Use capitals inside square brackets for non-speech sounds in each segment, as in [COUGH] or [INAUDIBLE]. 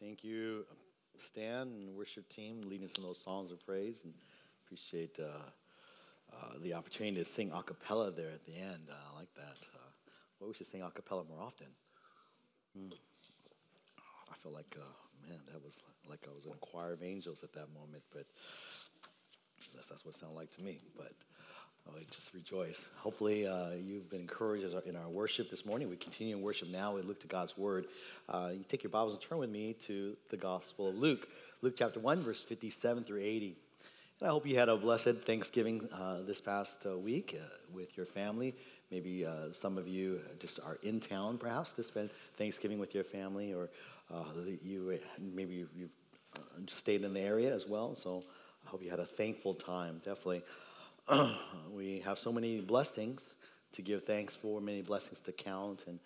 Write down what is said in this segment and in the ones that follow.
Thank you, Stan and worship team, leading us in those songs of praise, and appreciate uh, uh, the opportunity to sing a cappella there at the end. Uh, I like that. Uh, well, we should sing a cappella more often. Mm. I feel like, uh, man, that was like I was in a choir of angels at that moment, but that's, that's what it sounded like to me. But I just rejoice. Hopefully, uh, you've been encouraged in our worship this morning. We continue in worship now. We look to God's Word. Uh, you take your Bibles and turn with me to the Gospel of Luke, Luke chapter 1, verse 57 through 80. And I hope you had a blessed Thanksgiving uh, this past uh, week uh, with your family. Maybe uh, some of you just are in town, perhaps, to spend Thanksgiving with your family, or you maybe you've just stayed in the area as well. So I hope you had a thankful time. Definitely. [CLEARS THROAT] we have so many blessings to give thanks for, many blessings to count, and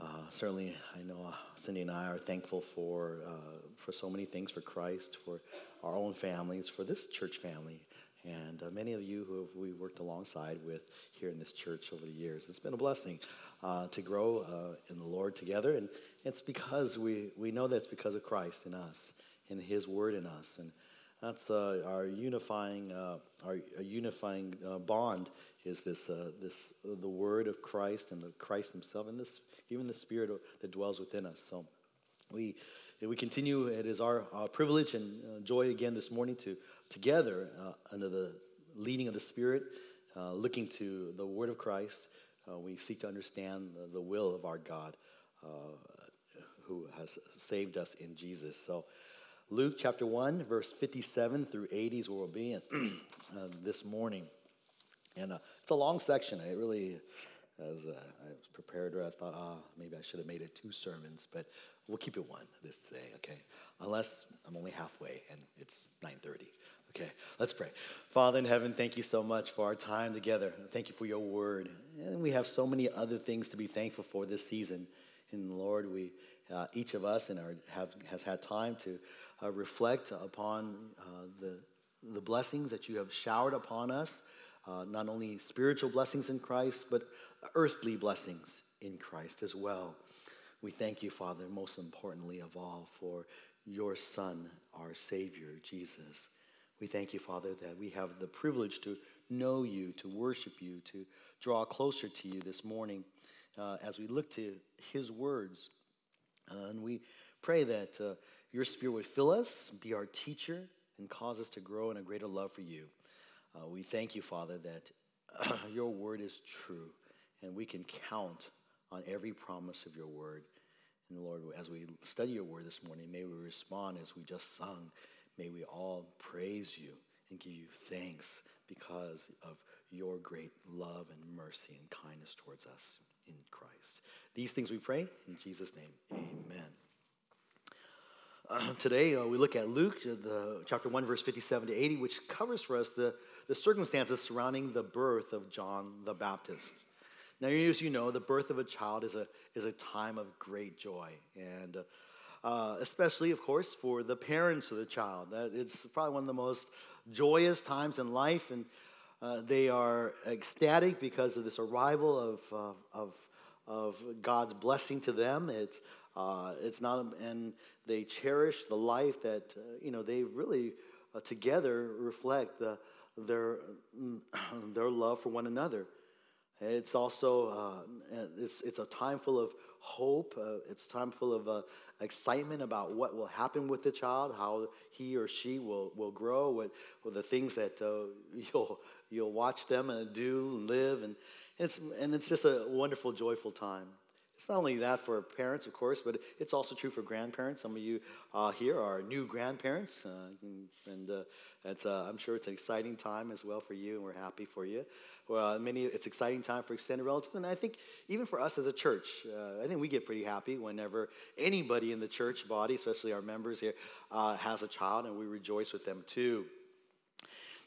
uh, certainly I know uh, Cindy and I are thankful for uh, for so many things for Christ, for our own families, for this church family, and uh, many of you who have, we worked alongside with here in this church over the years. It's been a blessing uh, to grow uh, in the Lord together, and it's because we we know that it's because of Christ in us, in His Word in us, and that's uh, our unifying, uh, our unifying uh, bond is this, uh, this uh, the word of Christ and the Christ Himself, and this even the Spirit that dwells within us. So we we continue. It is our privilege and joy again this morning to together under the leading of the Spirit, looking to the Word of Christ. we seek to understand the, the will of our God, who has saved us in Jesus. So. Luke chapter 1, verse 57 through 80 is where we'll be in, [CLEARS THROAT] uh, this morning. And uh, it's a long section. It really, as uh, I was prepared, I thought, ah, maybe I should have made it two sermons, but we'll keep it one this day, okay? Unless I'm only halfway and it's 9.30. Okay, let's pray. Father in heaven, thank you so much for our time together. Thank you for your word. And we have so many other things to be thankful for this season. And Lord, we, uh, each of us and our, have, has had time to uh, reflect upon uh, the, the blessings that you have showered upon us, uh, not only spiritual blessings in Christ, but earthly blessings in Christ as well. We thank you, Father, most importantly of all, for your Son, our Savior, Jesus. We thank you, Father, that we have the privilege to know you, to worship you, to draw closer to you this morning uh, as we look to his words. Uh, and we pray that your Spirit would fill us, be our teacher, and cause us to grow in a greater love for you. Uh, we thank you, Father, that [CLEARS THROAT] your word is true, and we can count on every promise of your word. And Lord, as we study your word this morning, may we respond as we just sung. May we all praise you and give you thanks because of your great love and mercy and kindness towards us in Christ. These things we pray in Jesus' name. Amen. Uh, today uh, we look at Luke, uh, the chapter 1, verse 57 to 80, which covers for us the, the circumstances surrounding the birth of John the Baptist. Now, as you know, the birth of a child is a, is a time of great joy, and uh, especially, of course, for the parents of the child. That it's probably one of the most joyous times in life, and uh, they are ecstatic because of this arrival of, uh, of, of God's blessing to them. It's uh, it's not, and they cherish the life that, uh, you know, they really uh, together reflect the, their, [CLEARS THROAT] their love for one another. It's also, uh, it's, it's a time full of hope. Uh, it's time full of uh, excitement about what will happen with the child, how he or she will, will grow, what, what the things that [LAUGHS] you'll, you'll watch them do, and live, and it's, and it's just a wonderful, joyful time. It's not only that for parents, of course, but it's also true for grandparents. Some of you uh, here are new grandparents, uh, and, uh, uh, I'm sure it's an exciting time as well for you, and we're happy for you. Well, many, it's exciting time for extended relatives, and I think even for us as a church, uh, I think we get pretty happy whenever anybody in the church body, especially our members here, uh, has a child, and we rejoice with them too.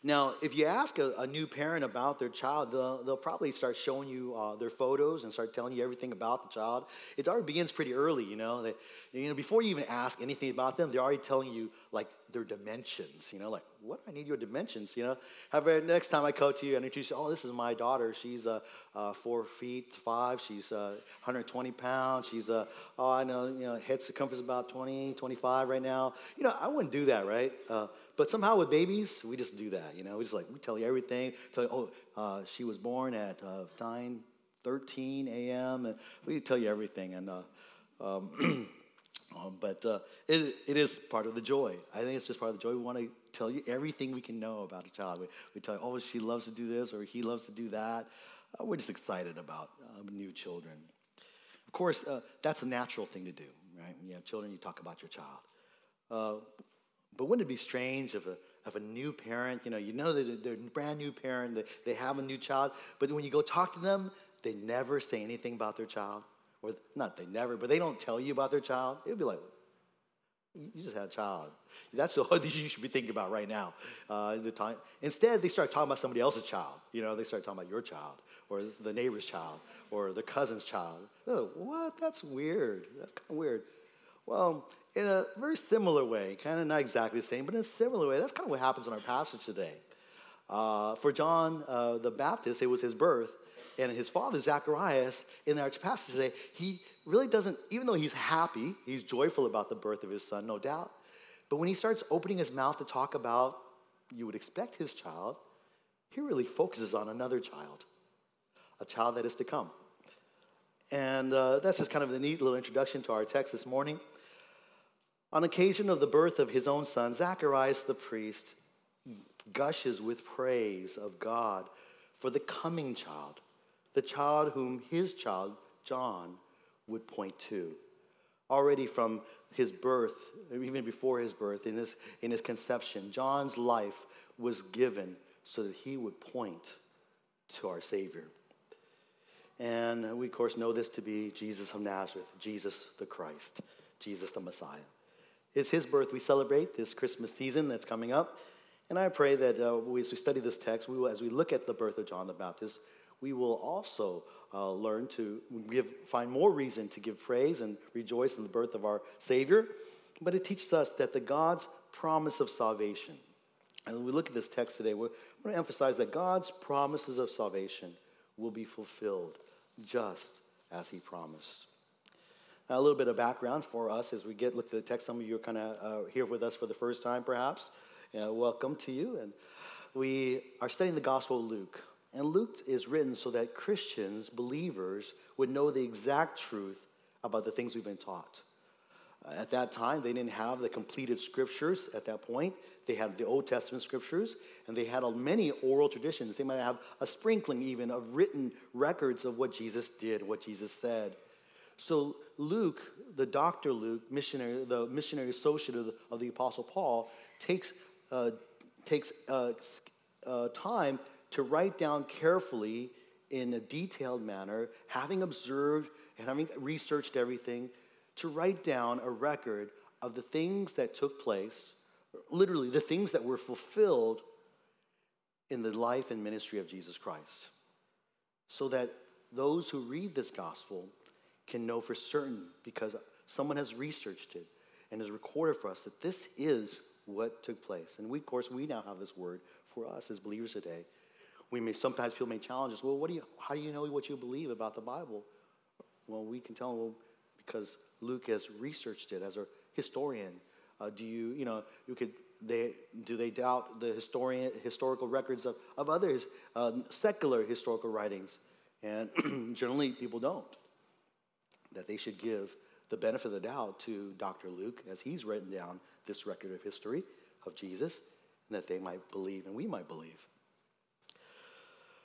Now, if you ask a, a, new parent about their child, they'll, they'll probably start showing you uh, their photos and start telling you everything about the child. It already begins pretty early, you know. They, you know, before you even ask anything about them, they're already telling you like their dimensions. You know, like what do I need your dimensions. You know, however, next time I come to you and introduce you, say, oh, this is my daughter. She's uh, uh, four feet five. She's 120 uh, pounds. She's uh, oh, I know, you know, head circumference about 20, 25 right now. You know, I wouldn't do that, right? Uh, but somehow with babies, we just do that, you know. We just like, we tell you everything. Tell you, oh, uh, she was born at uh, 9, 13 a.m. And we tell you everything. And, uh, um, [CLEARS THROAT] um, but uh, it, it is part of the joy. I think it's just part of the joy. We want to tell you everything we can know about a child. We, we tell you, oh, she loves to do this or he loves to do that. Uh, we're just excited about uh, new children. Of course, that's a natural thing to do, right? When you have children, you talk about your child. But wouldn't it be strange if a, if a new parent, you know, you know that they're a brand new parent, they, they have a new child, but when you go talk to them, they never say anything about their child. Or not they never, but they don't tell you about their child. It would be like, you just had a child. That's what [LAUGHS] you should be thinking about right now. Uh, the. Instead, they start talking about somebody else's child. You know, they start talking about your child, or the neighbor's child, or the cousin's child. Oh, what? That's weird. That's kind of weird. Well, in a very similar way, kind of not exactly the same, but in a similar way, that's kind of what happens in our passage today. Uh, for John uh, the Baptist, it was his birth, and his father, Zacharias, in our passage today, he really doesn't, even though he's happy, he's joyful about the birth of his son, no doubt, but when he starts opening his mouth to talk about, you would expect his child, he really focuses on another child, a child that is to come. And uh, that's just kind of a neat little introduction to our text this morning. On occasion of the birth of his own son, Zacharias the priest gushes with praise of God for the coming child, the child whom his child, John, would point to. Already from his birth, even before his birth, in his, in his conception, John's life was given so that he would point to our Savior. And we, of course, know this to be Jesus of Nazareth, Jesus the Christ, Jesus the Messiah. It's his birth we celebrate this Christmas season that's coming up. And I pray that uh, as we study this text, we will, as we look at the birth of John the Baptist, we will also uh, learn to give, find more reason to give praise and rejoice in the birth of our Savior. But it teaches us that the God's promise of salvation, and when we look at this text today, we're going to emphasize that God's promises of salvation will be fulfilled just as He promised a little bit of background for us as we get look at the text. Some of you are kind of uh, here with us for the first time, perhaps. welcome to you. And we are studying the Gospel of Luke. And Luke is written so that Christians, believers, would know the exact truth about the things we've been taught. Uh, at that time, they didn't have the completed scriptures at that point. They had the Old Testament scriptures, and they had many oral traditions. They might have a sprinkling even of written records of what Jesus did, what Jesus said. So Luke, the doctor Luke, missionary, the missionary associate of the, of the Apostle Paul, takes, uh, takes uh, uh, time to write down carefully in a detailed manner, having observed and having researched everything, to write down a record of the things that took place, literally the things that were fulfilled in the life and ministry of Jesus Christ. So that those who read this gospel can know for certain because someone has researched it and has recorded for us that this is what took place. And we, of course, we now have this word for us as believers today. We may sometimes people may challenge us. Well, what do you? How do you know what you believe about the Bible? Well, we can tell them well, because Luke has researched it as a historian. Uh, do you, you know, you could they do they doubt the historian historical records of, of others uh, secular historical writings and [CLEARS THROAT] generally people don't that they should give the benefit of the doubt to Dr. Luke as he's written down this record of history of Jesus, and that they might believe and we might believe.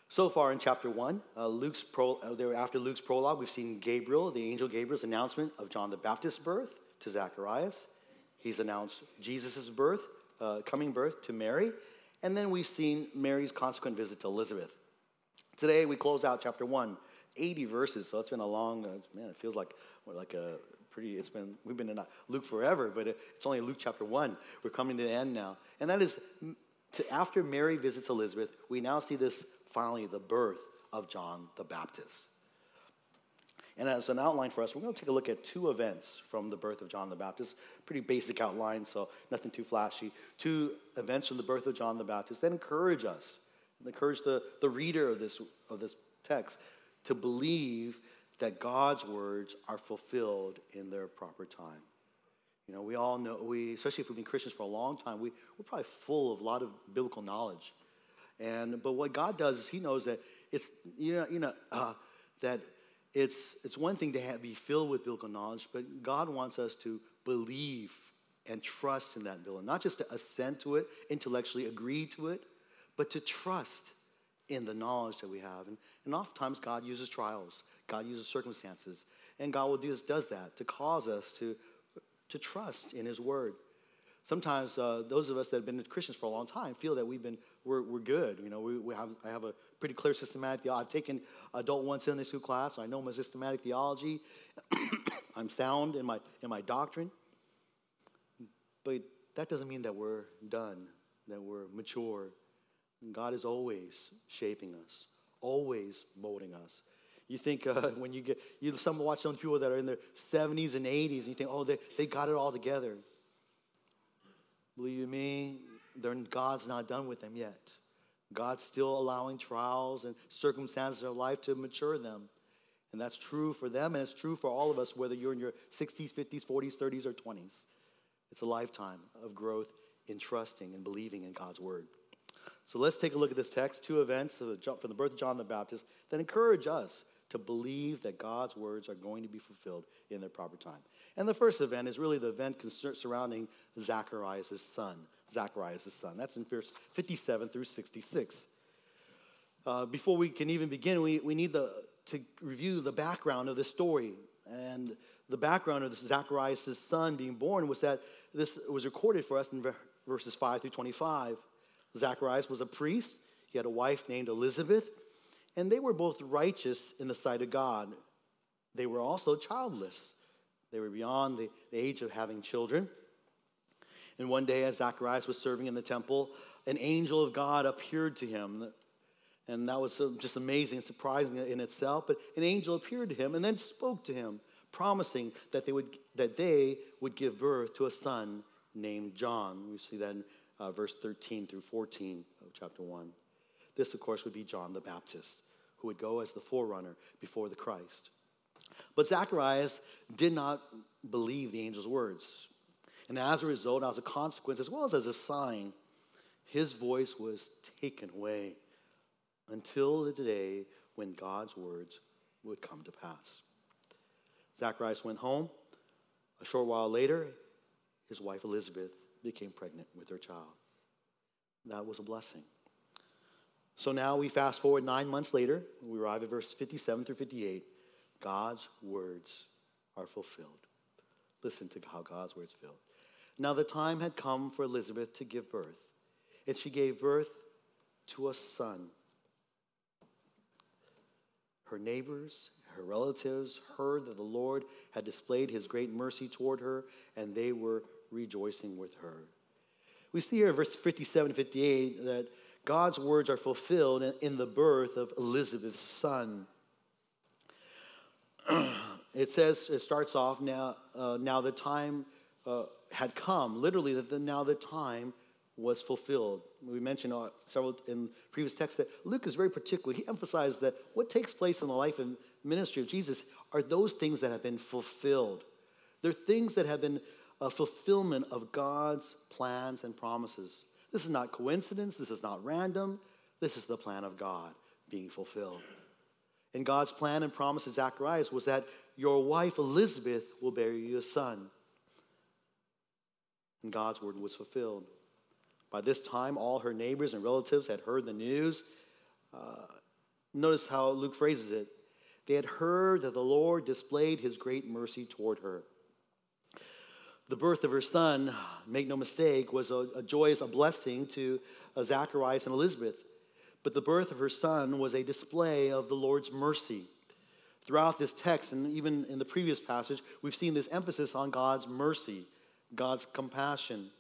So far in chapter one, uh, Luke's pro, uh, after Luke's prologue, we've seen Gabriel, the angel Gabriel's announcement of John the Baptist's birth to Zacharias. He's announced Jesus' birth, uh, coming birth to Mary, and then we've seen Mary's consequent visit to Elizabeth. Today we close out chapter one 80 verses, so it's been a long, uh, man, it feels like, like a pretty, it's been, we've been in Luke forever, but it's only Luke chapter 1. We're coming to the end now. And that is to after Mary visits Elizabeth, we now see this finally the birth of John the Baptist. And as an outline for us, we're going to take a look at two events from the birth of John the Baptist. Pretty basic outline, so nothing too flashy. Two events from the birth of John the Baptist that encourage us, encourage the, the reader of this, of this text to believe that God's words are fulfilled in their proper time. You know, we all know, we, especially if we've been Christians for a long time, we, we're probably full of a lot of biblical knowledge. And, but what God does is he knows that it's, you know, you know uh, that it's, it's one thing to have, be filled with biblical knowledge, but God wants us to believe and trust in that bill, and not just to assent to it, intellectually agree to it, but to trust in the knowledge that we have. And, and oftentimes, God uses trials, God uses circumstances, and God will do, this, does that to cause us to, to trust in His Word. Sometimes uh, those of us that have been Christians for a long time feel that we've been we're, we're good. You know, we, we have, I have a pretty clear systematic theology. I've taken adult one Sunday school class. So I know my systematic theology. [COUGHS] I'm sound in my in my doctrine. But that doesn't mean that we're done, that we're mature. God is always shaping us, always molding us. You think uh, [LAUGHS] when you get, you some watch some people that are in their 70s and 80s, and you think, oh, they, they got it all together. Believe me, God's not done with them yet. God's still allowing trials and circumstances of life to mature them. And that's true for them, and it's true for all of us, whether you're in your 60s, 50s, 40s, 30s, or 20s. It's a lifetime of growth in trusting and believing in God's word. So let's take a look at this text, two events from the birth of John the Baptist that encourage us to believe that God's words are going to be fulfilled in their proper time. And the first event is really the event surrounding Zacharias' son. Zacharias' son. That's in verse 57 through 66. Uh, before we can even begin, we, we need the, to review the background of this story. And the background of Zacharias' son being born was that this was recorded for us in verses 5 through 25. Zacharias was a priest, he had a wife named Elizabeth, and they were both righteous in the sight of God. They were also childless, they were beyond the, the age of having children. And one day, as Zacharias was serving in the temple, an angel of God appeared to him. And that was just amazing and surprising in itself. But an angel appeared to him and then spoke to him, promising that they would, that they would give birth to a son named John. We see that in uh, verse 13 through 14 of chapter 1. This, of course, would be John the Baptist, who would go as the forerunner before the Christ. But Zacharias did not believe the angel's words. And as a result, as a consequence, as well as as a sign, his voice was taken away until the day when God's words would come to pass. Zacharias went home. A short while later, his wife Elizabeth became pregnant with her child. That was a blessing. So now we fast forward nine months later, we arrive at verse 57 through 58. God's words are fulfilled. Listen to how God's words filled. Now the time had come for Elizabeth to give birth, and she gave birth to a son. Her neighbors, her relatives heard that the Lord had displayed his great mercy toward her, and they were rejoicing with her. We see here in verse 57 58 that God's words are fulfilled in the birth of Elizabeth's son. [CLEARS THROAT] it says, it starts off now, uh, now the time uh, had come, literally, that the, now the time was fulfilled. We mentioned uh, several in previous texts that Luke is very particular. He emphasized that what takes place in the life and ministry of Jesus are those things that have been fulfilled. They're things that have been a fulfillment of God's plans and promises. This is not coincidence. This is not random. This is the plan of God being fulfilled. And God's plan and promise to Zacharias was that your wife Elizabeth will bear you a son and God's word was fulfilled. By this time, all her neighbors and relatives had heard the news. Uh, notice how Luke phrases it. They had heard that the Lord displayed his great mercy toward her. The birth of her son, [SIGHS] make no mistake, was a, a joyous, a blessing to uh, Zacharias and Elizabeth. But the birth of her son was a display of the Lord's mercy. Throughout this text, and even in the previous passage, we've seen this emphasis on God's mercy. God's compassion.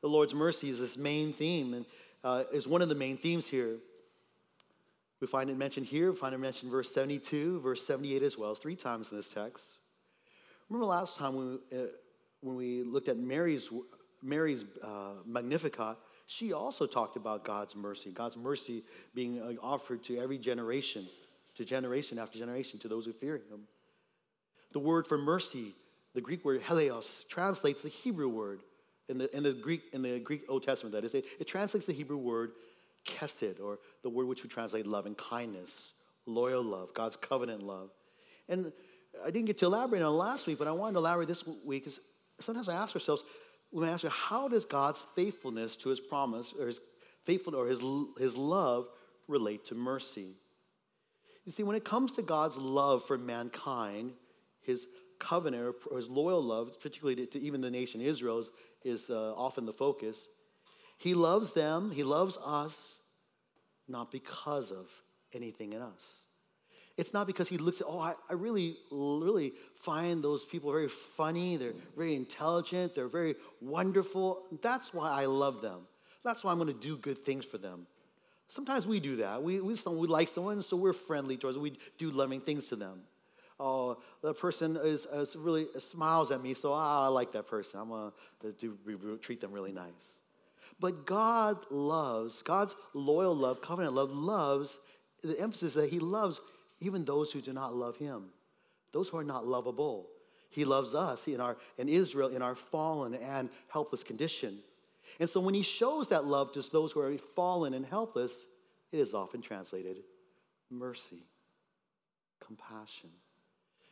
The Lord's mercy is this main theme. And uh, is one of the main themes here. We find it mentioned here, we find it mentioned verse 72, verse 78 as well, three times in this text. Remember last time we, uh, when we looked at Mary's, Mary's uh, Magnificat, she also talked about God's mercy, God's mercy being uh, offered to every generation, to generation after generation, to those who fear Him. The word for mercy, the Greek word eleos, translates the Hebrew word in the, in the Greek in the Greek Old Testament. That is, it, it translates the Hebrew word kesed, or the word which we translate love and kindness, loyal love, God's covenant love. And I didn't get to elaborate on last week, but I wanted to elaborate this week because sometimes I ask ourselves, we ask, how does God's faithfulness to his promise or his faithfulness or his, his love relate to mercy? You see, when it comes to God's love for mankind, his covenant or his loyal love, particularly to, even the nation Israel, is, is uh, often the focus. He loves them, he loves us, not because of anything in us. It's not because he looks at, oh, I, I really, really find those people very funny, they're very intelligent, they're very wonderful. That's why I love them. That's why I'm going to do good things for them. Sometimes we do that. We, we, we like someone, so we're friendly towards them. We do loving things to them. Oh, person is, is really smiles at me, so I like that person. I'm going to treat them really nice. But God loves, God's loyal love, covenant love, loves, the emphasis that He loves even those who do not love him, those who are not lovable. He loves us in, our, in Israel in our fallen and helpless condition. And so when he shows that love to those who are fallen and helpless, it is often translated mercy, compassion.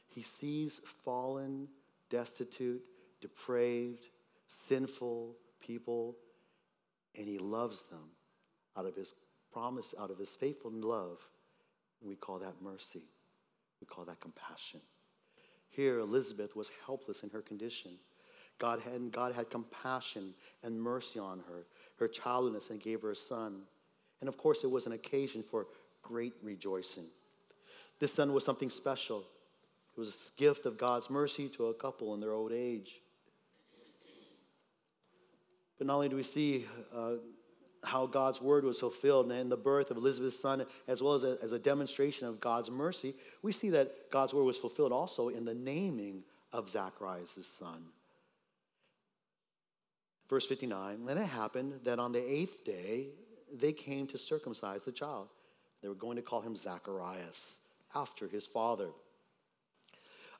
He sees fallen, destitute, depraved, sinful people, and he loves them out of his promise, out of his faithful love. And we call that mercy. We call that compassion. Here, Elizabeth was helpless in her condition. God had, God had compassion and mercy on her, her childlessness, and gave her a son. And of course, it was an occasion for great rejoicing. This son was something special. It was a gift of God's mercy to a couple in their old age. But not only do we see uh, how God's word was fulfilled and the birth of Elizabeth's son, as well as a, as a demonstration of God's mercy, we see that God's word was fulfilled also in the naming of Zacharias' son. Verse 59 Then it happened that on the eighth day they came to circumcise the child. They were going to call him Zacharias after his father.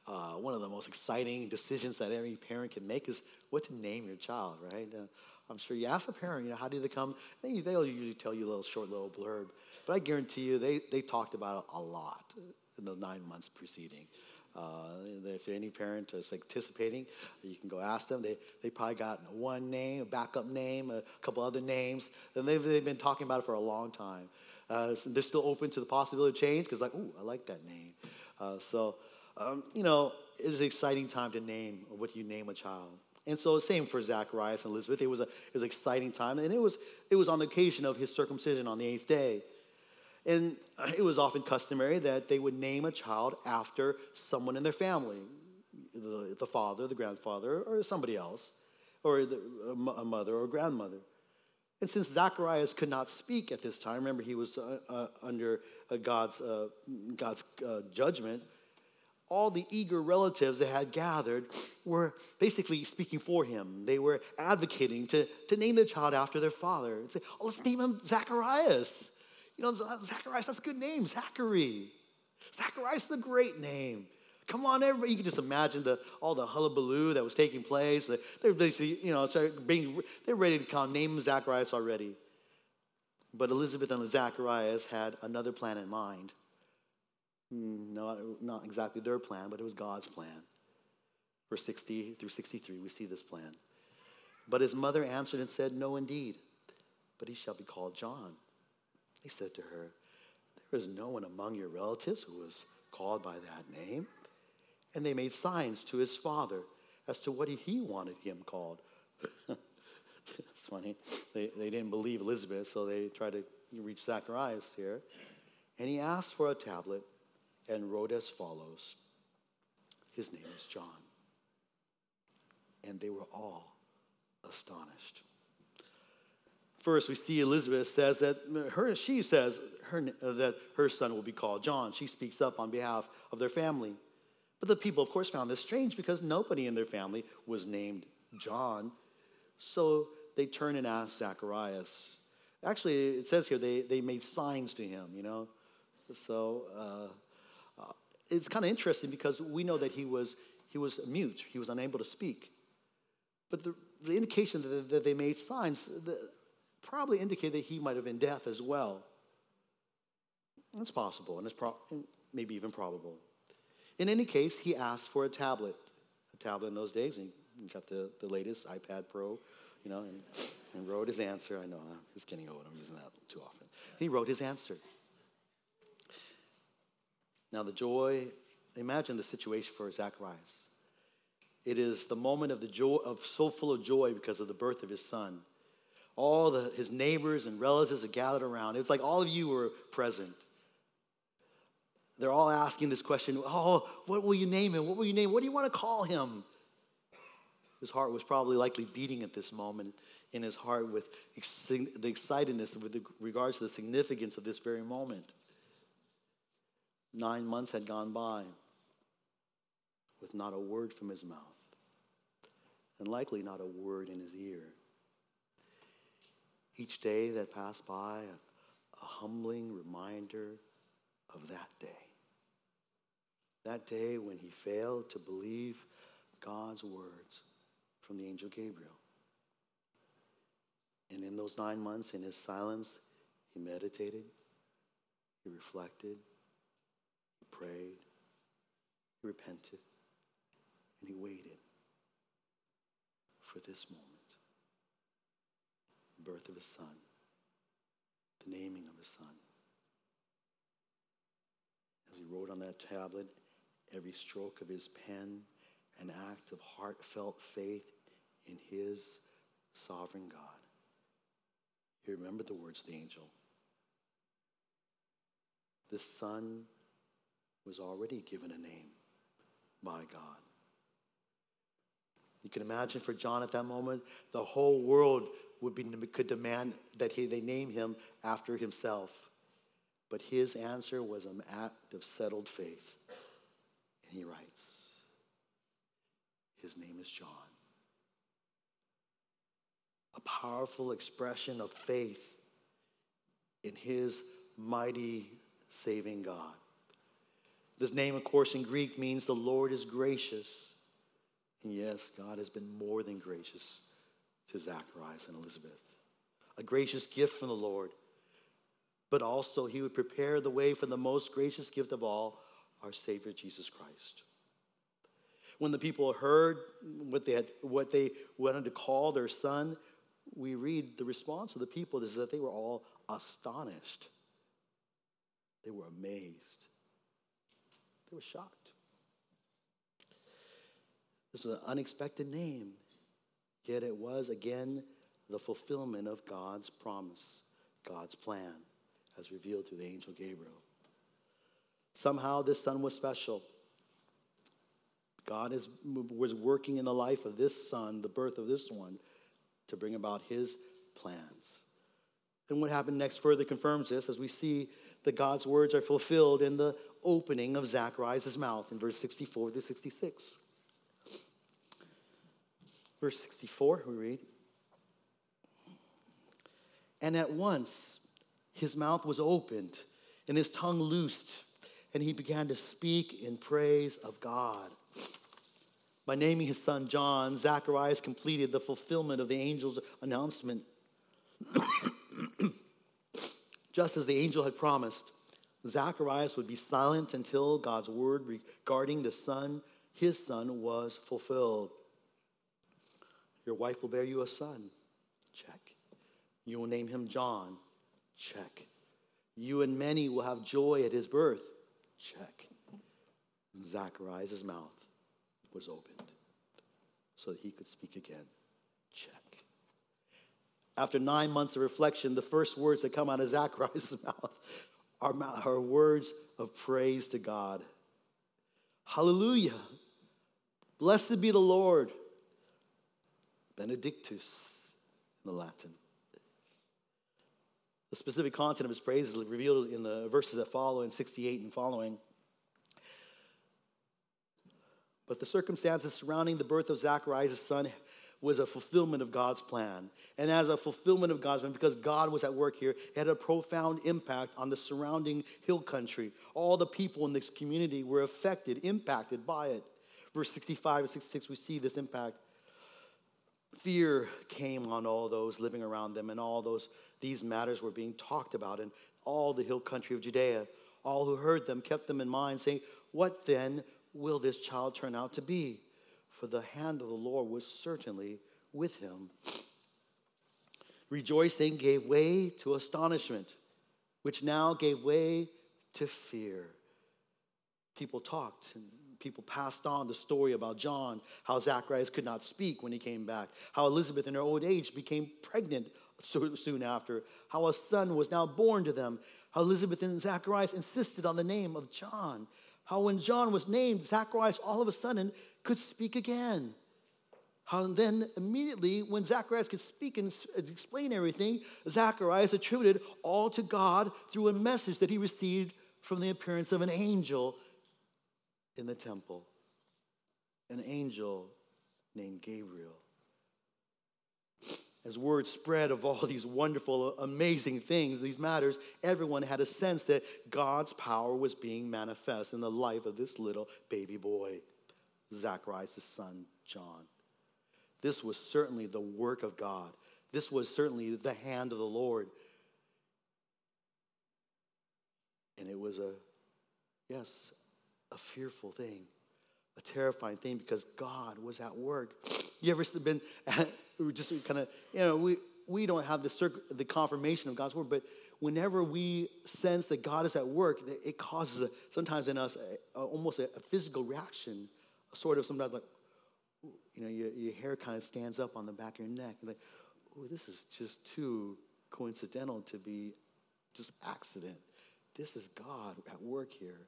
Uh, one of the most exciting decisions that every parent can make is what to name your child, right? Uh, I'm sure you ask a parent, you know, how did they come? They, they'll usually tell you a little short little blurb. But I guarantee you, they, they talked about it a lot in the nine months preceding. Uh, if any parent is anticipating, you can go ask them. They, they probably got one name, a backup name, a couple other names, and they've, they've been talking about it for a long time. Uh, they're still open to the possibility of change because, like, oh, I like that name. Uh, so, um, you know, it's an exciting time to name what you name a child. And so, same for Zacharias and Elizabeth. It was, a, it was an exciting time. And it was, it was on the occasion of his circumcision on the eighth day. And it was often customary that they would name a child after someone in their family the, the father, the grandfather, or somebody else, or the, a mother or grandmother. And since Zacharias could not speak at this time, remember he was uh, uh, under uh, God's, God's uh, judgment, all the eager relatives that had gathered were basically speaking for him. They were advocating to, to name the child after their father and say, oh, let's name him Zacharias. You know, Zacharias, that's a good name, Zachary. Zacharias is a great name. Come on, everybody. You can just imagine the, all the hullabaloo that was taking place. They're basically, you know, being, they're ready to come, name Zacharias already. But Elizabeth and Zacharias had another plan in mind. Hmm, not, not exactly their plan, but it was God's plan. Verse 60 through 63, we see this plan. But his mother answered and said, No, indeed, but he shall be called John. He said to her, There is no one among your relatives who is called by that name. And they made signs to his father as to what he wanted him called. [LAUGHS] it's funny. They, they didn't believe Elizabeth, so they tried to reach Zacharias here. And he asked for a tablet and wrote as follows His name is John. And they were all astonished. First, we see Elizabeth says that her, she says her, that her son will be called John. She speaks up on behalf of their family. But the people, of course, found this strange because nobody in their family was named John. So they turn and ask Zacharias. Actually, it says here they, they made signs to him, you know. So uh, it's kind of interesting because we know that he was, he was mute, he was unable to speak. But the, the indication that, that they made signs the, probably indicate that he might have been deaf as well. That's possible, and it's pro- maybe even probable. In any case, he asked for a tablet, a tablet in those days, and he got the, the latest iPad Pro, you know, and, and wrote his answer. I know, getting old, I'm using that too often. He wrote his answer. Now, the joy, imagine the situation for Zacharias. It is the moment of the joy of so full of joy because of the birth of his son. All the, his neighbors and relatives are gathered around. It's like all of you were present. They're all asking this question Oh, what will you name him? What will you name? What do you want to call him? His heart was probably likely beating at this moment in his heart with the excitedness with regards to the significance of this very moment. Nine months had gone by with not a word from his mouth, and likely not a word in his ear. Each day that passed by, a, humbling reminder of that day. That day when he failed to believe God's words from the angel Gabriel. And in those nine months, in his silence, he meditated, he reflected, prayed, he repented, and he waited for this moment the birth of his son, the naming of his son. As he wrote on that tablet, every stroke of his pen, an act of heartfelt faith in his sovereign God. He remembered the words of the angel. This son was already given a name by God. You can imagine for John at that moment, the whole world would be, could demand that he, they name him after himself. But his answer was an act of settled faith. And he writes, His name is John. A powerful expression of faith in his mighty saving God. This name, of course, in Greek means the Lord is gracious. And yes, God has been more than gracious to Zacharias and Elizabeth. A gracious gift from the Lord. But also, he would prepare the way for the most gracious gift of all, our Savior Jesus Christ. When the people heard what they, had, what they wanted to call their son, we read the response of the people is that they were all astonished. They were amazed. They were shocked. This was an unexpected name, yet it was again the fulfillment of God's promise, God's plan, as revealed through the angel Gabriel. Somehow this son was special. God is, was working in the life of this son, the birth of this one, to bring about his plans. And what happened next further confirms this as we see that God's words are fulfilled in the opening of Zacharias' mouth in verse 64 to 66. Verse 64, we read, And at once his mouth was opened and his tongue loosed and he began to speak in praise of God. By naming his son John, Zacharias completed the fulfillment of the angel's announcement. [COUGHS] Just as the angel had promised, Zacharias would be silent until God's word regarding the son, his son, was fulfilled. Your wife will bear you a son. Check. You will name him John. Check. You and many will have joy at his birth. Check. Zacharias' mouth was opened so that he could speak again. Check. After nine months of reflection, the first words that come out of [LAUGHS] Zacharias' mouth are, are words of praise to God. Hallelujah. Blessed be the Lord. Benedictus in the Latin. The specific content of his praise is revealed in the verses that follow in 68 and following. But the circumstances surrounding the birth of Zacharias' son was a fulfillment of God's plan. And as a fulfillment of God's plan, because God was at work here, it had a profound impact on the surrounding hill country. All the people in this community were affected, impacted by it. Verse 65 and 66, we see this impact. Fear came on all those living around them, and all those these matters were being talked about in all the hill country of Judea. All who heard them kept them in mind, saying, What then will this child turn out to be? For the hand of the Lord was certainly with him. Rejoicing gave way to astonishment, which now gave way to fear. People talked and people passed on the story about John, how Zacharias could not speak when he came back, how Elizabeth in her old age became pregnant soon after, how a son was now born to them, how Elizabeth and Zacharias insisted on the name of John, how when John was named, Zacharias all of a sudden could speak again. And then immediately, when Zacharias could speak and explain everything, Zacharias attributed all to God through a message that he received from the appearance of an angel in the temple. An angel named Gabriel as word spread of all these wonderful, amazing things, these matters, everyone had a sense that God's power was being manifest in the life of this little baby boy, Zacharias' son, John. This was certainly the work of God. This was certainly the hand of the Lord. And it was a, yes, a fearful thing, a terrifying thing because God was at work. You ever been [LAUGHS] just kind of, you know, we, we don't have the, circ- the confirmation of God's word, but whenever we sense that God is at work, it causes a, sometimes in us a, a, almost a, physical reaction, sort of sometimes like, you know, your, your hair kind of stands up on the back of your neck. And like, oh, this is just too coincidental to be just accident. This is God at work here.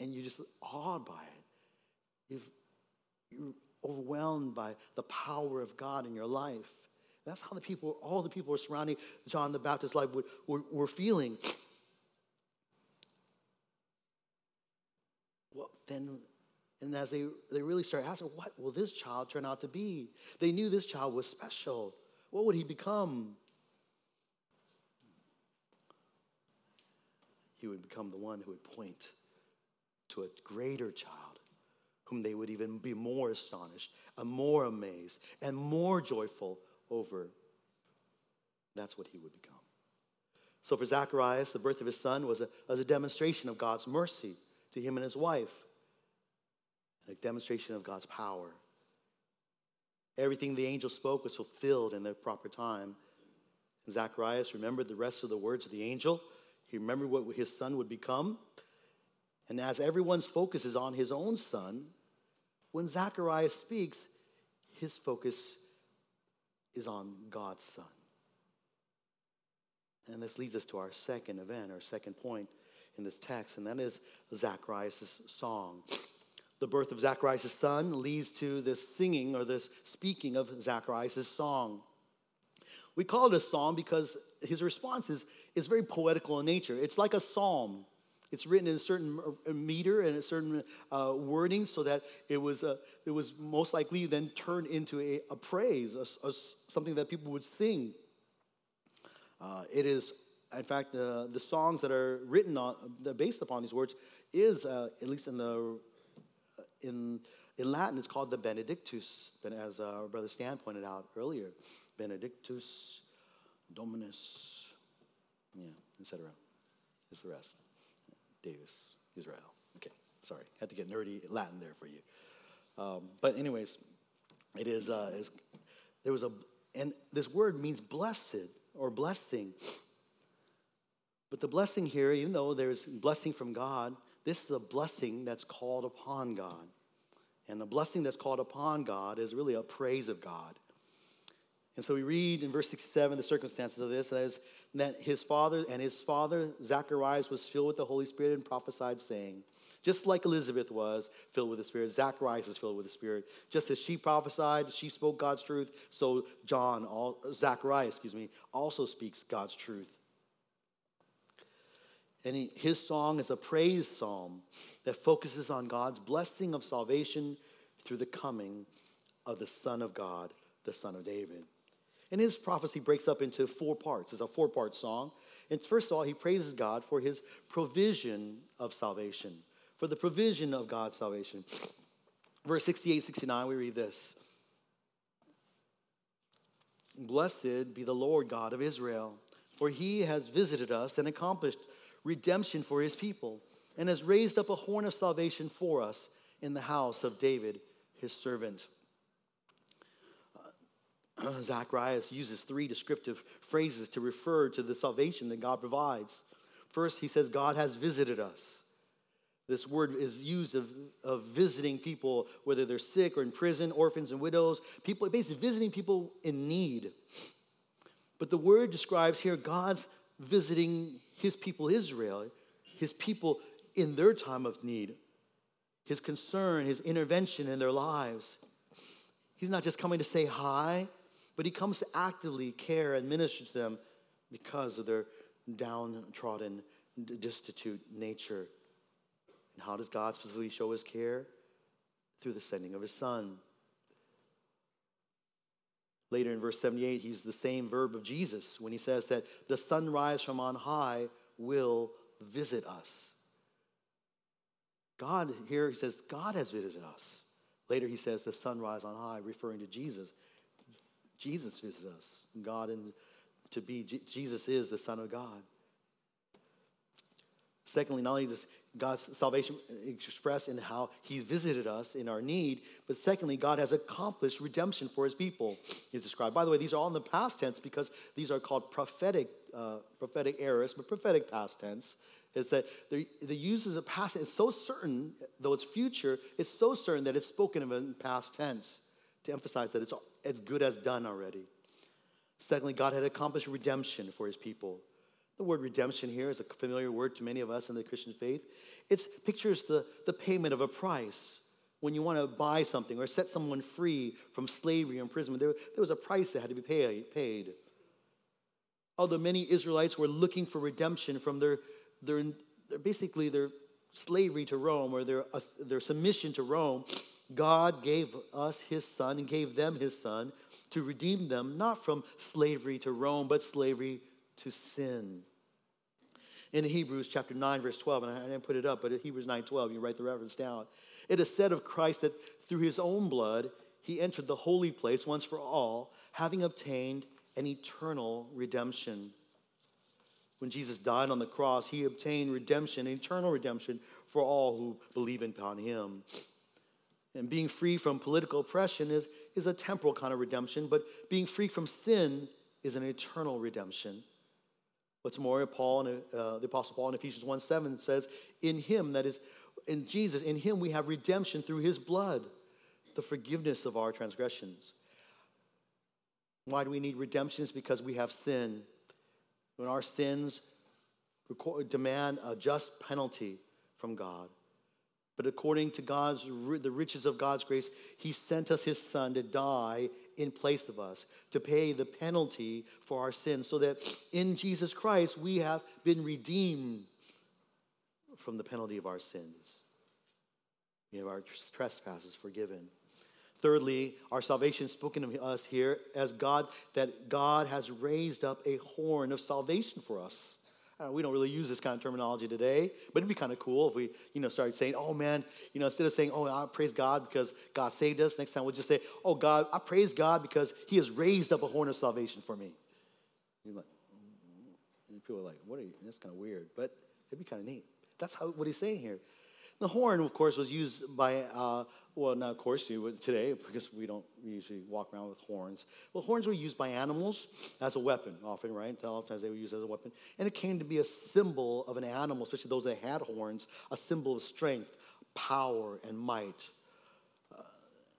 And you're just awed by it. You overwhelmed by the power of God in your life. That's how the people, all the people who are surrounding John the Baptist's life were, were, were feeling. Well, then, and as they, they really started asking, what will this child turn out to be? They knew this child was special. What would he become? He would become the one who would point to a greater child whom they would even be more astonished and more amazed and more joyful over. That's what he would become. So for Zacharias, the birth of his son was a, was a demonstration of God's mercy to him and his wife, a demonstration of God's power. Everything the angel spoke was fulfilled in the proper time. Zacharias remembered the rest of the words of the angel. He remembered what his son would become. And as everyone's focus is on his own son, when Zacharias speaks, his focus is on God's son. And this leads us to our second event, our second point in this text, and that is Zacharias' song. The birth of Zacharias' son leads to this singing or this speaking of Zacharias' song. We call it a psalm because his response is, is very poetical in nature. It's like a psalm. It's written in a certain meter and a certain uh, wording so that it was, uh, it was most likely then turned into a, a praise, a, a, something that people would sing. Uh, it is, in fact, the, the songs that are written on, that based upon these words is, uh, at least in the, in, in Latin, it's called the Benedictus, as uh, brother Stan pointed out earlier. Benedictus, Dominus, yeah, etc. is the rest. Deus, Israel. Okay, sorry, had to get nerdy Latin there for you. Um, but anyways, it is, uh, is there was a, and this word means blessed or blessing. But the blessing here, even though there's blessing from God, this is a blessing that's called upon God. And the blessing that's called upon God is really a praise of God. And so we read in verse 67 the circumstances of this as that his father and his father Zacharias was filled with the Holy Spirit and prophesied, saying, Just like Elizabeth was filled with the Spirit, Zacharias is filled with the Spirit. Just as she prophesied, she spoke God's truth, so John, all, Zacharias, excuse me, also speaks God's truth. And he, his song is a praise psalm that focuses on God's blessing of salvation through the coming of the Son of God, the Son of David. And his prophecy breaks up into four parts. It's a four part song. And first of all, he praises God for his provision of salvation, for the provision of God's salvation. Verse 68 69, we read this Blessed be the Lord God of Israel, for he has visited us and accomplished redemption for his people, and has raised up a horn of salvation for us in the house of David, his servant. Uh, [CLEARS THROAT] Zacharias uses three descriptive phrases to refer to the salvation that God provides. First, he says, God has visited us. This word is used of, of visiting people, whether they're sick or in prison, orphans and widows, people, basically visiting people in need. But the word describes here God's visiting his people Israel, his people in their time of need, his concern, his intervention in their lives. He's not just coming to say hi, but he comes to actively care and minister to them because of their downtrodden, destitute nature. And how does God specifically show his care? Through the sending of his son. Later in verse 78, he uses the same verb of Jesus when he says that the sunrise from on high will visit us. God, here he says, God has visited us. Later he says the sunrise on high, referring to Jesus. Jesus visits us. God and to be Jesus is the Son of God. Secondly, not only does God's salvation expressed in how He visited us in our need, but secondly, God has accomplished redemption for His people. Is described. By the way, these are all in the past tense because these are called prophetic uh, prophetic aorist, but prophetic past tense. Is that the, the uses of past tense is so certain, though it's future, it's so certain that it's spoken of in past tense to emphasize that it's as good as done already. Secondly, God had accomplished redemption for His people. The word redemption here is a familiar word to many of us in the Christian faith. It pictures the, the payment of a price. When you want to buy something or set someone free from slavery or imprisonment, there, there was a price that had to be pay, paid. Although many Israelites were looking for redemption from their, their, their basically their slavery to Rome or their, uh, their submission to Rome, God gave us his son and gave them his son to redeem them, not from slavery to Rome, but slavery to sin. In Hebrews chapter 9, verse 12, and I didn't put it up, but Hebrews 9 12, you write the reference down. It is said of Christ that through his own blood, he entered the holy place once for all, having obtained an eternal redemption. When Jesus died on the cross, he obtained redemption, eternal redemption for all who believe upon him. And being free from political oppression is, is a temporal kind of redemption, but being free from sin is an eternal redemption. What's more, Paul and uh, the Apostle Paul in Ephesians 1 7 says, In him, that is, in Jesus, in him we have redemption through his blood, the forgiveness of our transgressions. Why do we need redemption? It's because we have sin. When our sins demand a just penalty from God. But according to God's the riches of God's grace, He sent us His Son to die in place of us, to pay the penalty for our sins, so that in Jesus Christ we have been redeemed from the penalty of our sins. We have our trespasses forgiven. Thirdly, our salvation spoken of us here as God, that God has raised up a horn of salvation for us. Uh, we don't really use this kind of terminology today, but it'd be kind of cool if we, you know, started saying, "Oh man," you know, instead of saying, "Oh, I praise God because God saved us," next time we'll just say, "Oh God, I praise God because He has raised up a horn of salvation for me." You're like, and people are like, "What are you?" That's kind of weird, but it'd be kind of neat. That's how what He's saying here. The horn, of course, was used by uh, well, now of course you would today because we don't usually walk around with horns. Well, horns were used by animals as a weapon, often, right? Oftentimes they were used as a weapon, and it came to be a symbol of an animal, especially those that had horns, a symbol of strength, power, and might. Uh,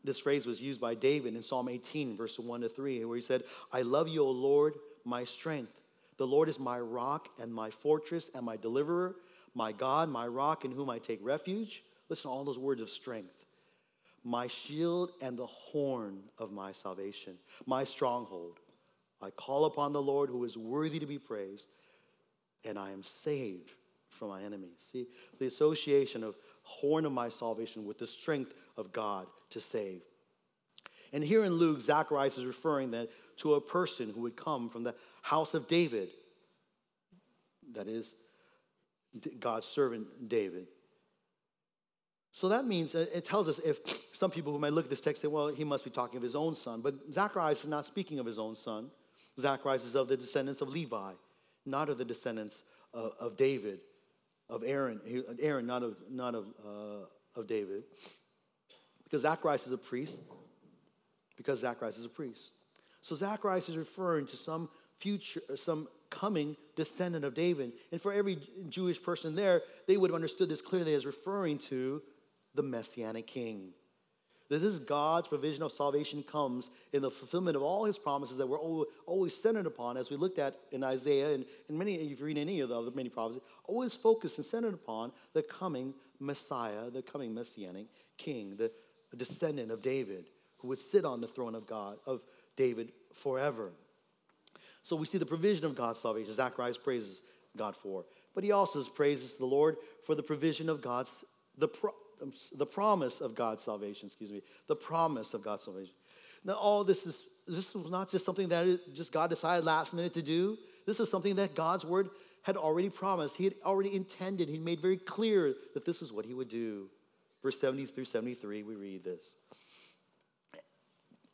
this phrase was used by David in Psalm 18, verse 1 to 3, where he said, I love you, O Lord, my strength. The Lord is my rock and my fortress and my deliverer my God, my rock in whom I take refuge. Listen to all those words of strength. My shield and the horn of my salvation, my stronghold. I call upon the Lord who is worthy to be praised, and I am saved from my enemies. See, the association of horn of my salvation with the strength of God to save. And here in Luke, Zacharias is referring that to a person who would come from the house of David. That is God's servant David. So that means it tells us if some people who might look at this text say, well, he must be talking of his own son. But Zacharias is not speaking of his own son. Zacharias is of the descendants of Levi, not of the descendants of, of David, of Aaron. Aaron, not of, not of, uh, of David. Because Zacharias is a priest. Because Zacharias is a priest. So Zacharias is referring to some future, some coming descendant of David. And for every Jewish person there, they would have understood this clearly as referring to the Messianic King. That this God's provision of salvation comes in the fulfillment of all his promises that we're always centered upon, as we looked at in Isaiah and, and many, if you read any of the other many prophecies, always focused and centered upon the coming Messiah, the coming Messianic King, the descendant of David, who would sit on the throne of God, of David forever. So we see the provision of God's salvation. Zacharias praises God for. But he also praises the Lord for the provision of God's, the, pro, the promise of God's salvation, excuse me, the promise of God's salvation. Now, all this is, this was not just something that just God decided last minute to do. This is something that God's word had already promised. He had already intended. He made very clear that this is what he would do. Verse 70 through 73, we read this.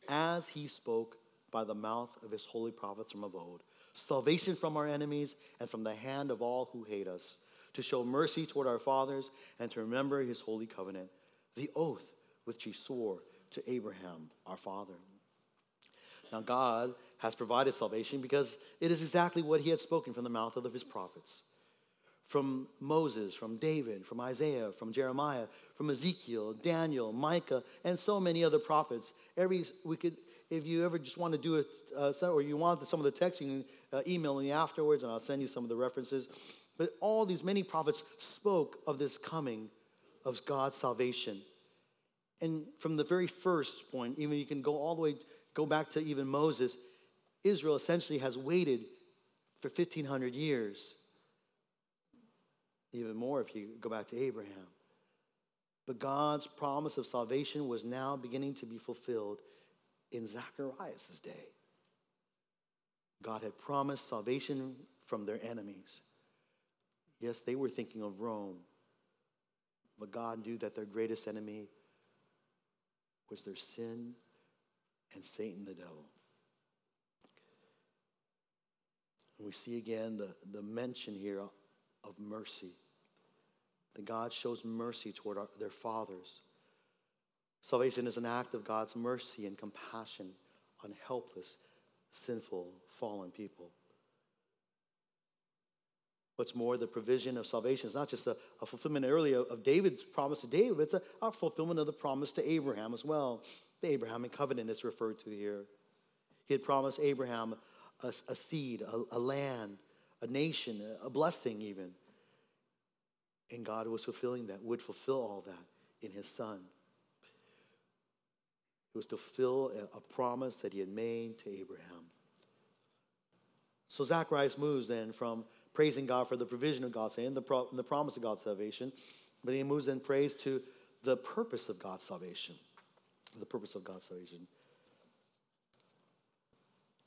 As he spoke by the mouth of his holy prophets from of old, salvation from our enemies and from the hand of all who hate us, to show mercy toward our fathers and to remember his holy covenant, the oath which he swore to Abraham, our father. Now, God has provided salvation because it is exactly what he had spoken from the mouth of his prophets. From Moses, from David, from Isaiah, from Jeremiah, from Ezekiel, Daniel, Micah, and so many other prophets. Every we could if you ever just want to do it, uh, or you want some of the text, you can uh, email me afterwards and I'll send you some of the references. But all these many prophets spoke of this coming of God's salvation. And from the very first point, even you can go all the way, go back to even Moses, Israel essentially has waited for 1,500 years. Even more if you go back to Abraham. But God's promise of salvation was now beginning to be fulfilled in Zacharias' day. God had promised salvation from their enemies. Yes, they were thinking of Rome, but God knew that their greatest enemy was their sin and Satan the devil. And we see again the, the mention here of mercy. That God shows mercy toward our, their fathers. Salvation is an act of God's mercy and compassion on helpless, sinful, fallen people. What's more, the provision of salvation is not just a, a fulfillment earlier of David's promise to David, it's a, a, fulfillment of the promise to Abraham as well. The Abrahamic covenant is referred to here. He had promised Abraham a, a seed, a, a land, a nation, a blessing even. And God was fulfilling that, would fulfill all that in his son. It was to fulfill a promise that he had made to Abraham. So Zacharias moves then from praising God for the provision of God's hand, the, pro- the promise of God's salvation, but he moves then praise to the purpose of God's salvation. The purpose of God's salvation.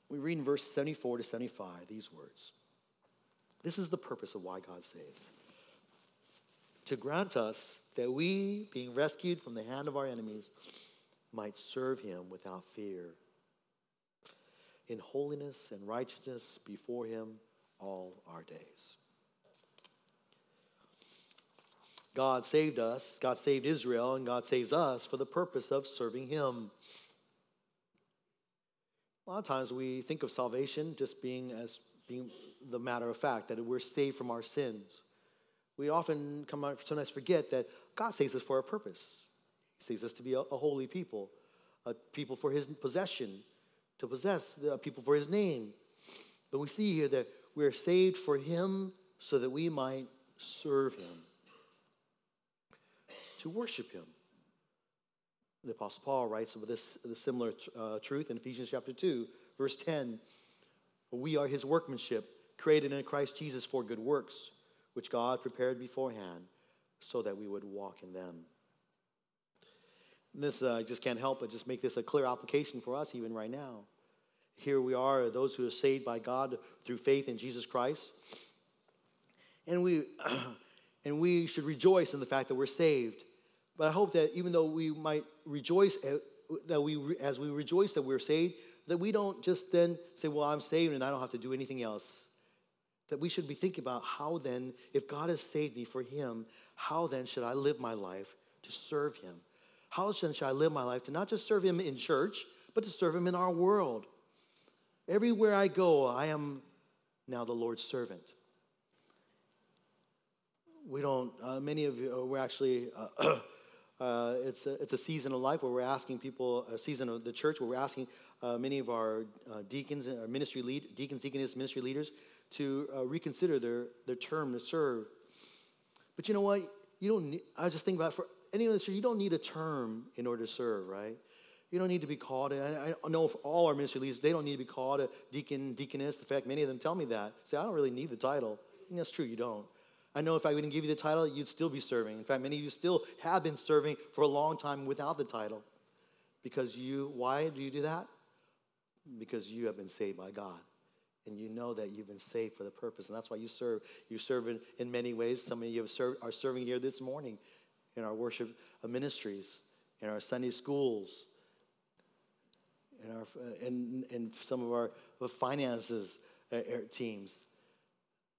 We read in verse 74 to 75 these words. This is the purpose of why God saves. To grant us that we, being rescued from the hand of our enemies, might serve him without fear, in holiness and righteousness before him all our days. God saved us, God saved Israel, and God saves us for the purpose of serving him. A lot of times we think of salvation just being as being the matter of fact that we're saved from our sins. We often come out, sometimes forget that God saves us for a purpose. He saves us to be a, a holy people, a people for his possession, to possess a people for his name. But we see here that we're saved for him so that we might serve him, to worship him. The Apostle Paul writes of this, this similar uh, truth in Ephesians chapter 2, verse 10. We are his workmanship, created in Christ Jesus for good works, which God prepared beforehand so that we would walk in them. And this, uh, I just can't help but just make this a clear application for us even right now. Here we are, those who are saved by God through faith in Jesus Christ. And we, [CLEARS THROAT] and we should rejoice in the fact that we're saved. But I hope that even though we might rejoice, uh, that we, as we rejoice that we're saved, that we don't just then say, well, I'm saved and I don't have to do anything else. That we should be thinking about how then, if God has saved me for Him, how then should I live my life to serve Him? How then should I live my life to not just serve Him in church, but to serve Him in our world? Everywhere I go, I am now the Lord's servant. We don't, uh, many of you, uh, we're actually, uh, [CLEARS THROAT] uh, it's, a, it's a season of life where we're asking people, a season of the church where we're asking uh, many of our uh, deacons, our ministry lead, deacons, deaconess, ministry leaders to reconsider their, their term to serve. But you know what? You don't need, I just think about for any of this, you don't need a term in order to serve, right? You don't need to be called. I, I know all our ministry leaders, they don't need to be called a deacon, deaconess. In fact, many of them tell me that. Say, I don't really need the title. And that's true, you don't. I know if I wouldn't give you the title, you'd still be serving. In fact, many of you still have been serving for a long time without the title. Because you, why do you do that? Because you have been saved by God. And you know that you've been saved for the purpose. And that's why you serve. You serve in, in many ways. Some of you served, are serving here this morning in our worship ministries, in our Sunday schools, in, our, in, in some of our finances uh, teams.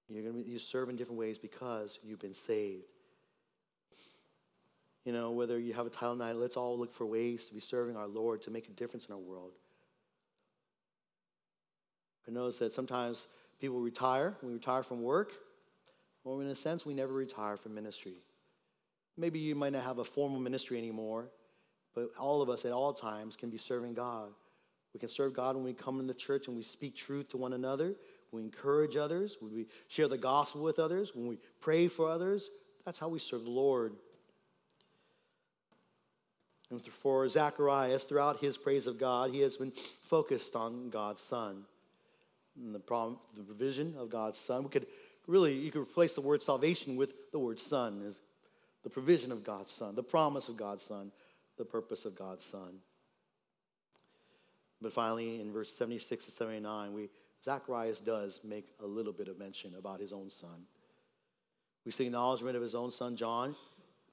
You're be, you serve in different ways because you've been saved. You know, whether you have a title night, let's all look for ways to be serving our Lord to make a difference in our world. I notice that sometimes people retire. We retire from work. Well, in a sense, we never retire from ministry. Maybe you might not have a formal ministry anymore, but all of us at all times can be serving God. We can serve God when we come in the church and we speak truth to one another, we encourage others, when we share the gospel with others, when we pray for others. That's how we serve the Lord. And for Zacharias, throughout his praise of God, he has been focused on God's Son. And the, problem, the provision of God's Son. We could really, you could replace the word salvation with the word Son. The provision of God's Son, the promise of God's Son, the purpose of God's Son. But finally, in verse 76 to 79, we, Zacharias does make a little bit of mention about his own son. We see acknowledgement of his own son John,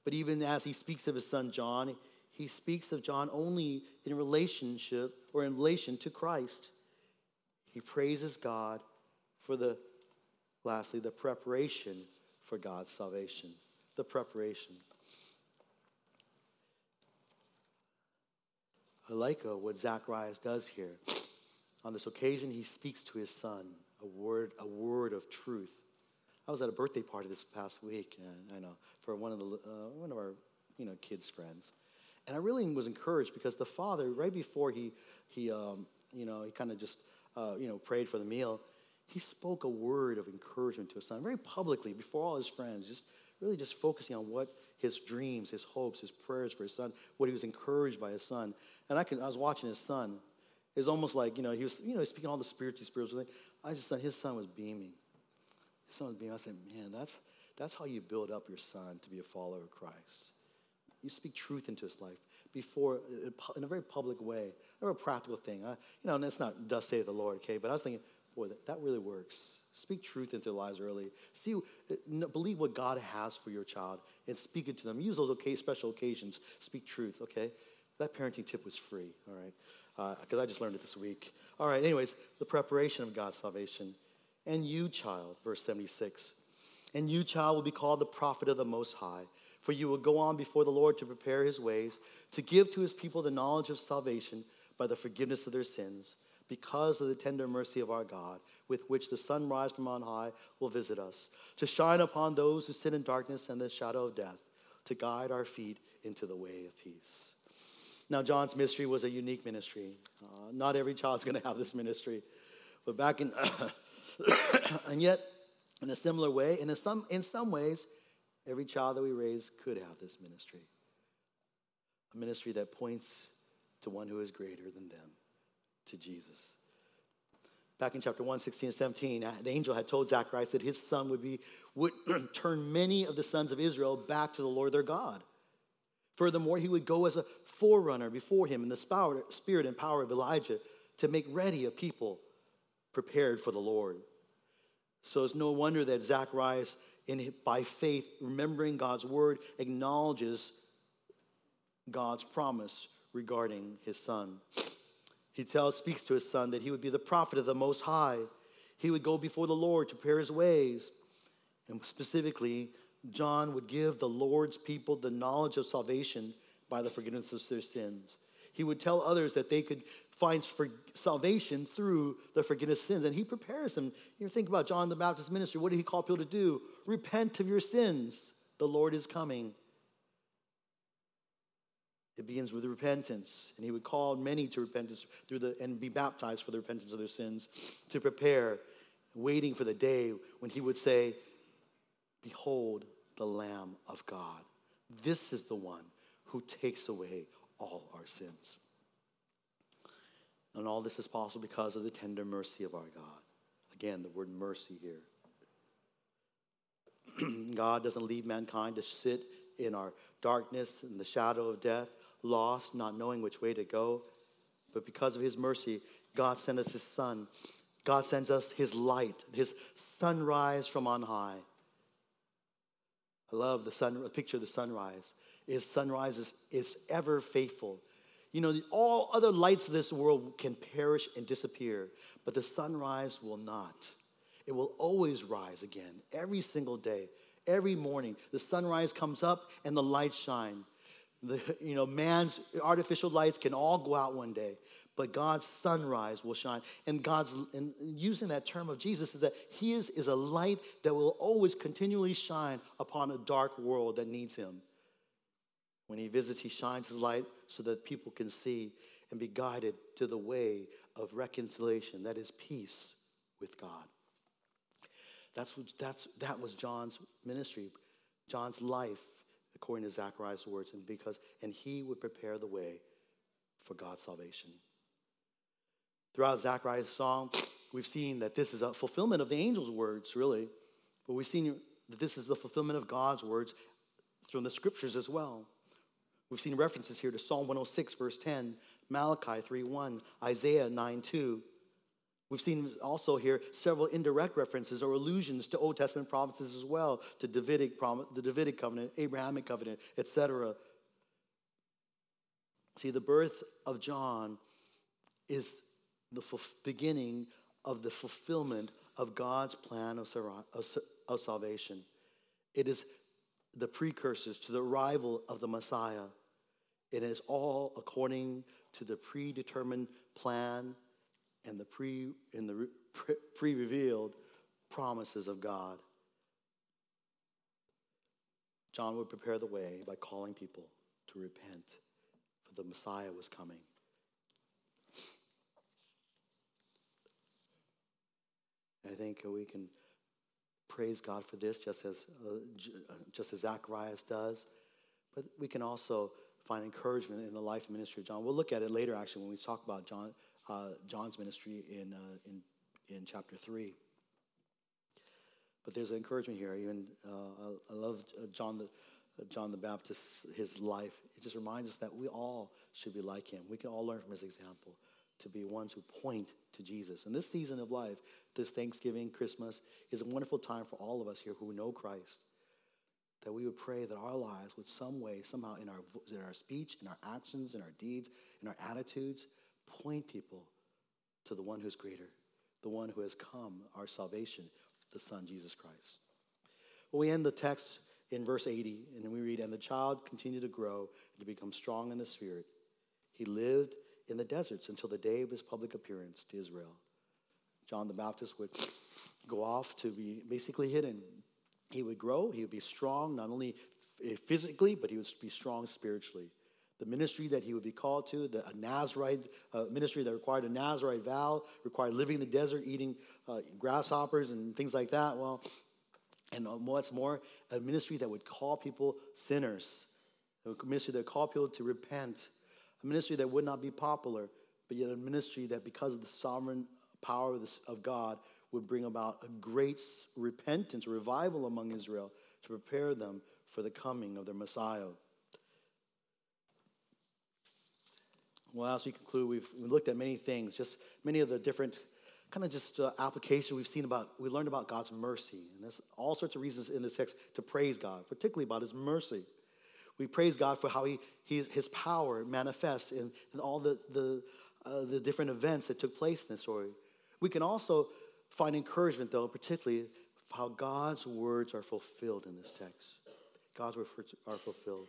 but even as he speaks of his son John, he speaks of John only in relationship or in relation to Christ. He praises God for the, lastly, the preparation for God's salvation. The preparation. I like uh, what Zacharias does here. On this occasion, he speaks to his son a word, a word of truth. I was at a birthday party this past week, I know for one of the uh, one of our you know kids' friends, and I really was encouraged because the father, right before he he um, you know he kind of just uh, you know prayed for the meal, he spoke a word of encouragement to his son very publicly before all his friends, just really just focusing on what his dreams, his hopes, his prayers for his son, what he was encouraged by his son. And I, can, I was watching his son. It's almost like, you know, he was, you know, speaking all the spiritual, spiritual. I just thought his son was beaming. His son was beaming. I said, man, that's, that's how you build up your son to be a follower of Christ. You speak truth into his life before, in a very public way, a very practical thing. I, you know, and it's not, thus saith the Lord, okay? But I was thinking, boy, that, that really works. Speak truth into their lives early. See, uh, believe what God has for your child and speak it to them. Use those okay, special occasions. Speak truth, okay? That parenting tip was free, all right? Because uh, I just learned it this week. All right, anyways, the preparation of God's salvation. And you, child, verse 76. And you, child, will be called the prophet of the Most High, for you will go on before the Lord to prepare his ways, to give to his people the knowledge of salvation by the forgiveness of their sins, because of the tender mercy of our God, with which the sunrise from on high will visit us, to shine upon those who sit in darkness and the shadow of death, to guide our feet into the way of peace. Now, John's ministry was a unique ministry. Uh, not every child's going to have this ministry. But back in, [COUGHS] and yet, In a similar way, in some, in some ways, every child that we raise could have this ministry. A ministry that points to one who is greater than them, to Jesus. Back in chapter 1, 16 and 17, uh, the angel had told Zacharias that his son would, be, would [CLEARS THROAT] turn many of the sons of Israel back to the Lord their God. Furthermore, he would go as a forerunner before him in the spirit and power of Elijah to make ready a people prepared for the Lord. So it's no wonder that Zacharias, in, by faith, remembering God's word, acknowledges God's promise regarding his son. He tells, speaks to his son that he would be the prophet of the Most High. He would go before the Lord to prepare his ways. And specifically, John would give the Lord's people the knowledge of salvation by the forgiveness of their sins. He would tell others that they could find for salvation through the forgiveness of sins. And he prepares them. You think about John the Baptist ministry. What did he call people to do? Repent of your sins. The Lord is coming. It begins with repentance, and he would call many to repentance through the and be baptized for the repentance of their sins, to prepare, waiting for the day when he would say, Behold the Lamb of God. This is the one who takes away all our sins. And all this is possible because of the tender mercy of our God. Again, the word mercy here. [CLEARS THROAT] God doesn't leave mankind to sit in our darkness and the shadow of death lost, not knowing which way to go. But because of his mercy, God sent us his son. God sends us his light, his sunrise from on high. I love the sun, the picture of the sunrise. His sunrise is, is ever faithful. You know, all other lights of this world can perish and disappear, but the sunrise will not. It will always rise again, every single day, every morning. The sunrise comes up and the lights shine. The, you know, man's artificial lights can all go out one day, but God's sunrise will shine. And God's, and using that term of Jesus, is that He is, is a light that will always continually shine upon a dark world that needs Him. When He visits, He shines His light so that people can see and be guided to the way of reconciliation, that is, peace with God. That's what, that's, that was John's ministry, John's life according to Zechariah's words, and because and he would prepare the way for God's salvation. Throughout Zechariah's song, we've seen that this is a fulfillment of the angel's words, really, but we've seen that this is the fulfillment of God's words from the scriptures as well. We've seen references here to Psalm 106, verse 10, Malachi 3:1, Isaiah 9:2. We've seen also here several indirect references or allusions to Old Testament prophecies as well, to Davidic prom- the Davidic covenant, Abrahamic covenant, etc. See, the birth of John is the beginning of the fulfillment of God's plan of, of, of salvation. It is the precursors to the arrival of the Messiah. It is all according to the predetermined plan and the pre in the pre-revealed promises of God. John would prepare the way by calling people to repent, for the Messiah was coming. I think we can praise God for this, just as uh, just as Zacharias does, but we can also find encouragement in the life and ministry of John. We'll look at it later, actually, when we talk about John uh, John's ministry in, uh, in, in chapter 3. But there's an encouragement here. Even uh, I, love uh, John the, uh, John the Baptist, his life. It just reminds us that we all should be like him. We can all learn from his example to be ones who point to Jesus. And this season of life, this Thanksgiving, Christmas, is a wonderful time for all of us here who know Christ. That we would pray that our lives would some way, somehow in our, in our speech, in our actions, in our deeds, in our attitudes, point people to the one who's greater, the one who has come, our salvation, the Son, Jesus Christ. Well, we end the text in verse 80, and we read, And the child continued to grow and to become strong in the spirit. He lived in the deserts until the day of his public appearance to Israel. John the Baptist would go off to be basically hidden. He would grow, he would be strong, not only physically, but he would be strong spiritually the ministry that he would be called to, the, Nazarite uh, ministry that required a Nazarite vow, required living in the desert, eating uh, grasshoppers and things like that. Well, And what's more, a ministry that would call people sinners, a ministry that would call people to repent, a ministry that would not be popular, but yet a ministry that, because of the sovereign power of God, would bring about a great repentance, revival among Israel to prepare them for the coming of their Messiah. Well, as we conclude, we've, we looked at many things, just many of the different kind of just uh, application we've seen about, we learned about God's mercy. And there's all sorts of reasons in this text to praise God, particularly about his mercy. We praise God for how he, he his power manifests in, in all the, the, uh, the different events that took place in this story. We can also find encouragement, though, particularly how God's words are fulfilled in this text. God's words are fulfilled.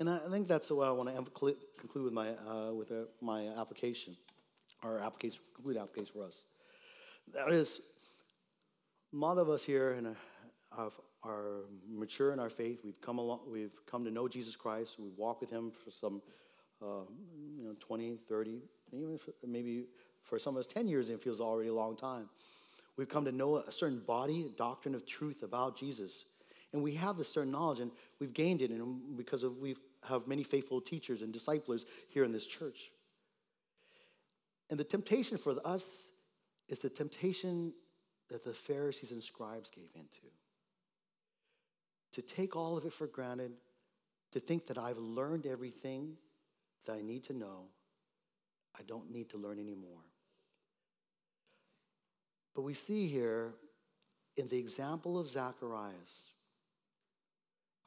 And I think that's what I want to conclude with my, uh, with uh, my application, our application, complete application for us. That is, a lot of us here and are mature in our faith. We've come along, we've come to know Jesus Christ. We've walked with Him for some, uh, you know, 20, 30, even for, maybe for some of us 10 years. It feels already a long time. We've come to know a certain body, doctrine of truth about Jesus. And we have this certain knowledge, and we've gained it and because of we have many faithful teachers and disciples here in this church. And the temptation for us is the temptation that the Pharisees and scribes gave into. To take all of it for granted, to think that I've learned everything that I need to know, I don't need to learn anymore. But we see here in the example of Zacharias,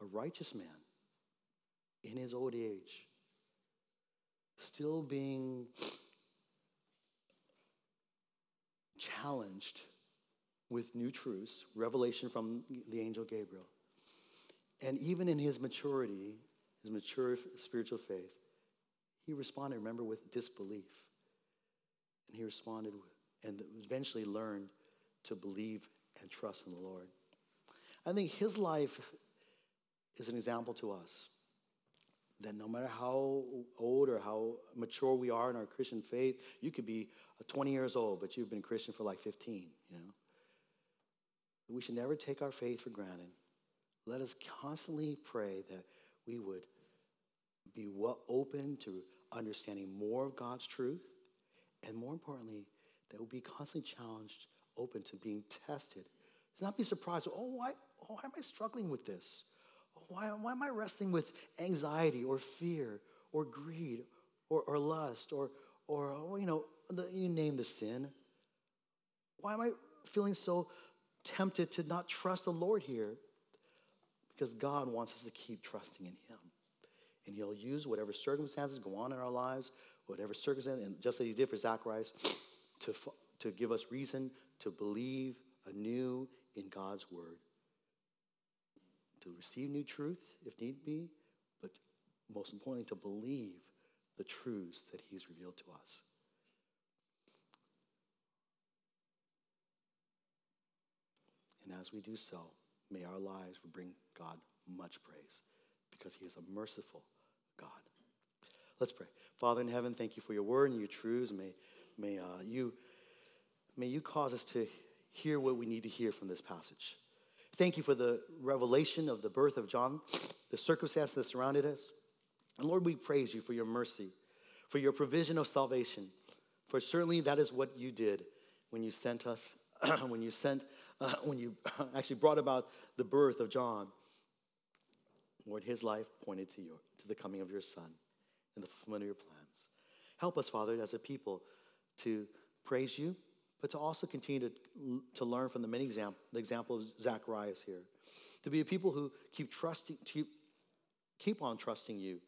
a righteous man in his old age, still being challenged with new truths, revelation from the angel Gabriel. And even in his maturity, his mature spiritual faith, he responded, remember, with disbelief. And he responded and eventually learned to believe and trust in the Lord. I think his life is an example to us that no matter how old or how mature we are in our Christian faith, you could be uh, 20 years old, but you've been a Christian for like 15, you know. We should never take our faith for granted. Let us constantly pray that we would be well open to understanding more of God's truth, and more importantly, that we'll be constantly challenged, open to being tested. To not be surprised, oh, why, oh, why am I struggling with this? Why, why am I wrestling with anxiety or fear or greed or, or lust or, or, you know, the, you name the sin? Why am I feeling so tempted to not trust the Lord here? Because God wants us to keep trusting in Him. And He'll use whatever circumstances go on in our lives, whatever circumstances, and just as He did for Zacharias, to, to give us reason to believe anew in God's Word to receive new truth if need be, but most importantly, to believe the truths that He's revealed to us. And as we do so, may our lives bring God much praise because He is a merciful God. Let's pray. Father in heaven, thank you for your word and your truths. May, may, uh, you, may you cause us to hear what we need to hear from this passage. Thank you for the revelation of the birth of John, the circumstances that surrounded us. And Lord, we praise you for your mercy, for your provision of salvation. For certainly that is what you did when you sent us, [CLEARS THROAT] when you sent, uh, when you [CLEARS THROAT] actually brought about the birth of John. Lord, his life pointed to your, to the coming of your son and the fulfillment of your plans. Help us, Father, as a people to praise you but to also continue to, to learn from the many example, the example of Zacharias here. To be a people who keep trusting, keep, keep on trusting you,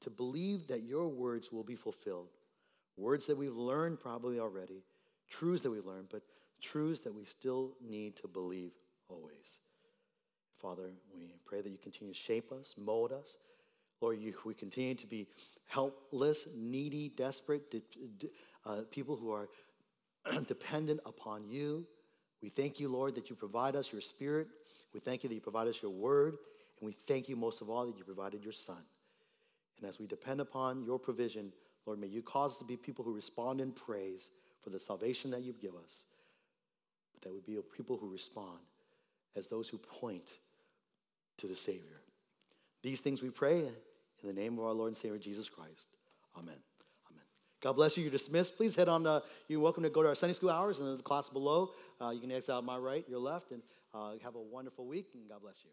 to believe that your words will be fulfilled. Words that we've learned probably already, truths that we've learned, but truths that we still need to believe always. Father, we pray that you continue to shape us, mold us. Lord, you, we continue to be helpless, needy, desperate, uh, people who are [CLEARS THROAT] dependent upon you. We thank you, Lord, that you provide us your spirit. We thank you that you provide us your word. And we thank you most of all that you provided your son. And as we depend upon your provision, Lord, may you cause us to be people who respond in praise for the salvation that you give us. But that we be people who respond as those who point to the Savior. These things we pray in the name of our Lord and Savior Jesus Christ. Amen. God bless you. You're dismissed. Please head on. Uh, you're welcome to go to our Sunday school hours in the class below. Uh, you can exit out my right, your left, and uh, have a wonderful week, and God bless you.